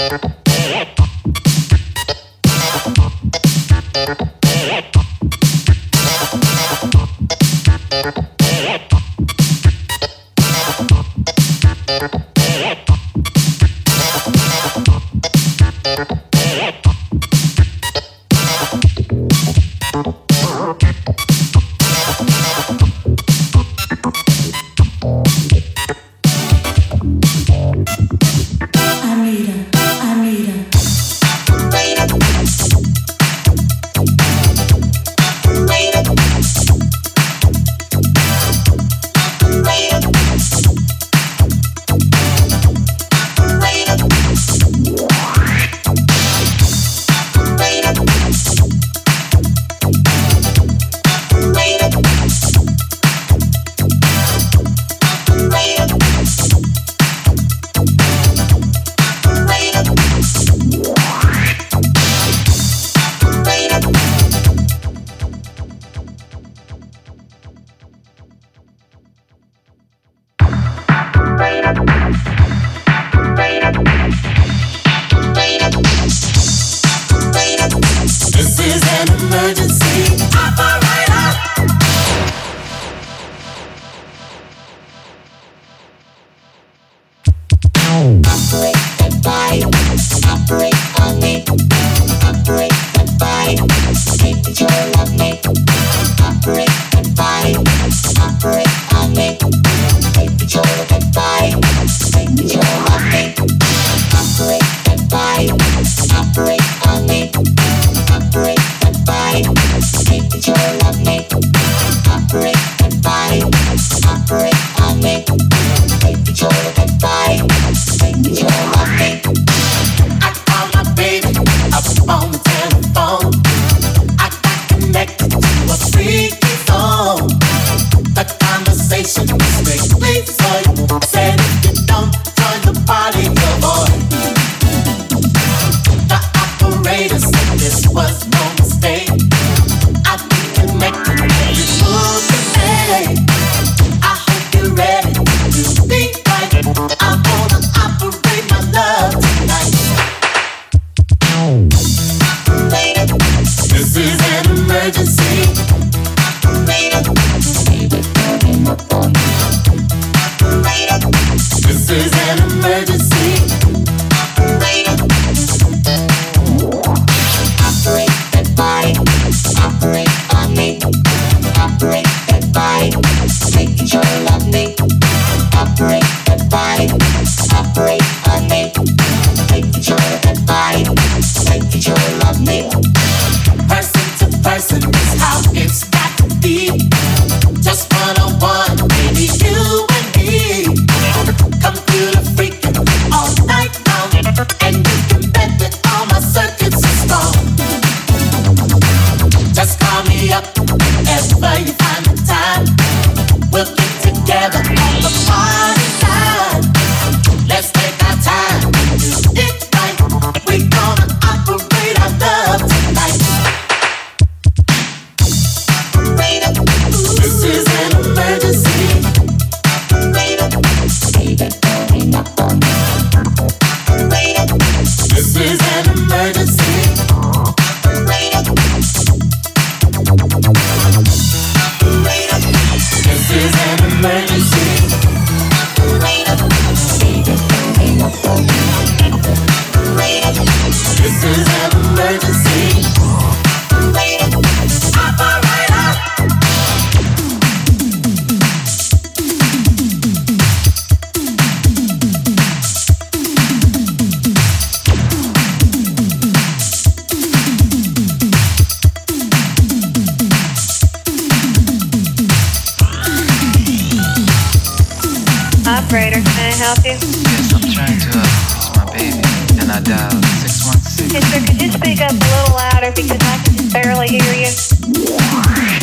Yeah. find the body. The said this was no mistake. I make the the. I hope you're ready to right. I wanna operate my love tonight. This is an emergency. operator. Can I help you? Yes, I'm trying to uh, reach my baby, and I dialed six one six. Mister, could you speak up a little louder because I can barely hear you?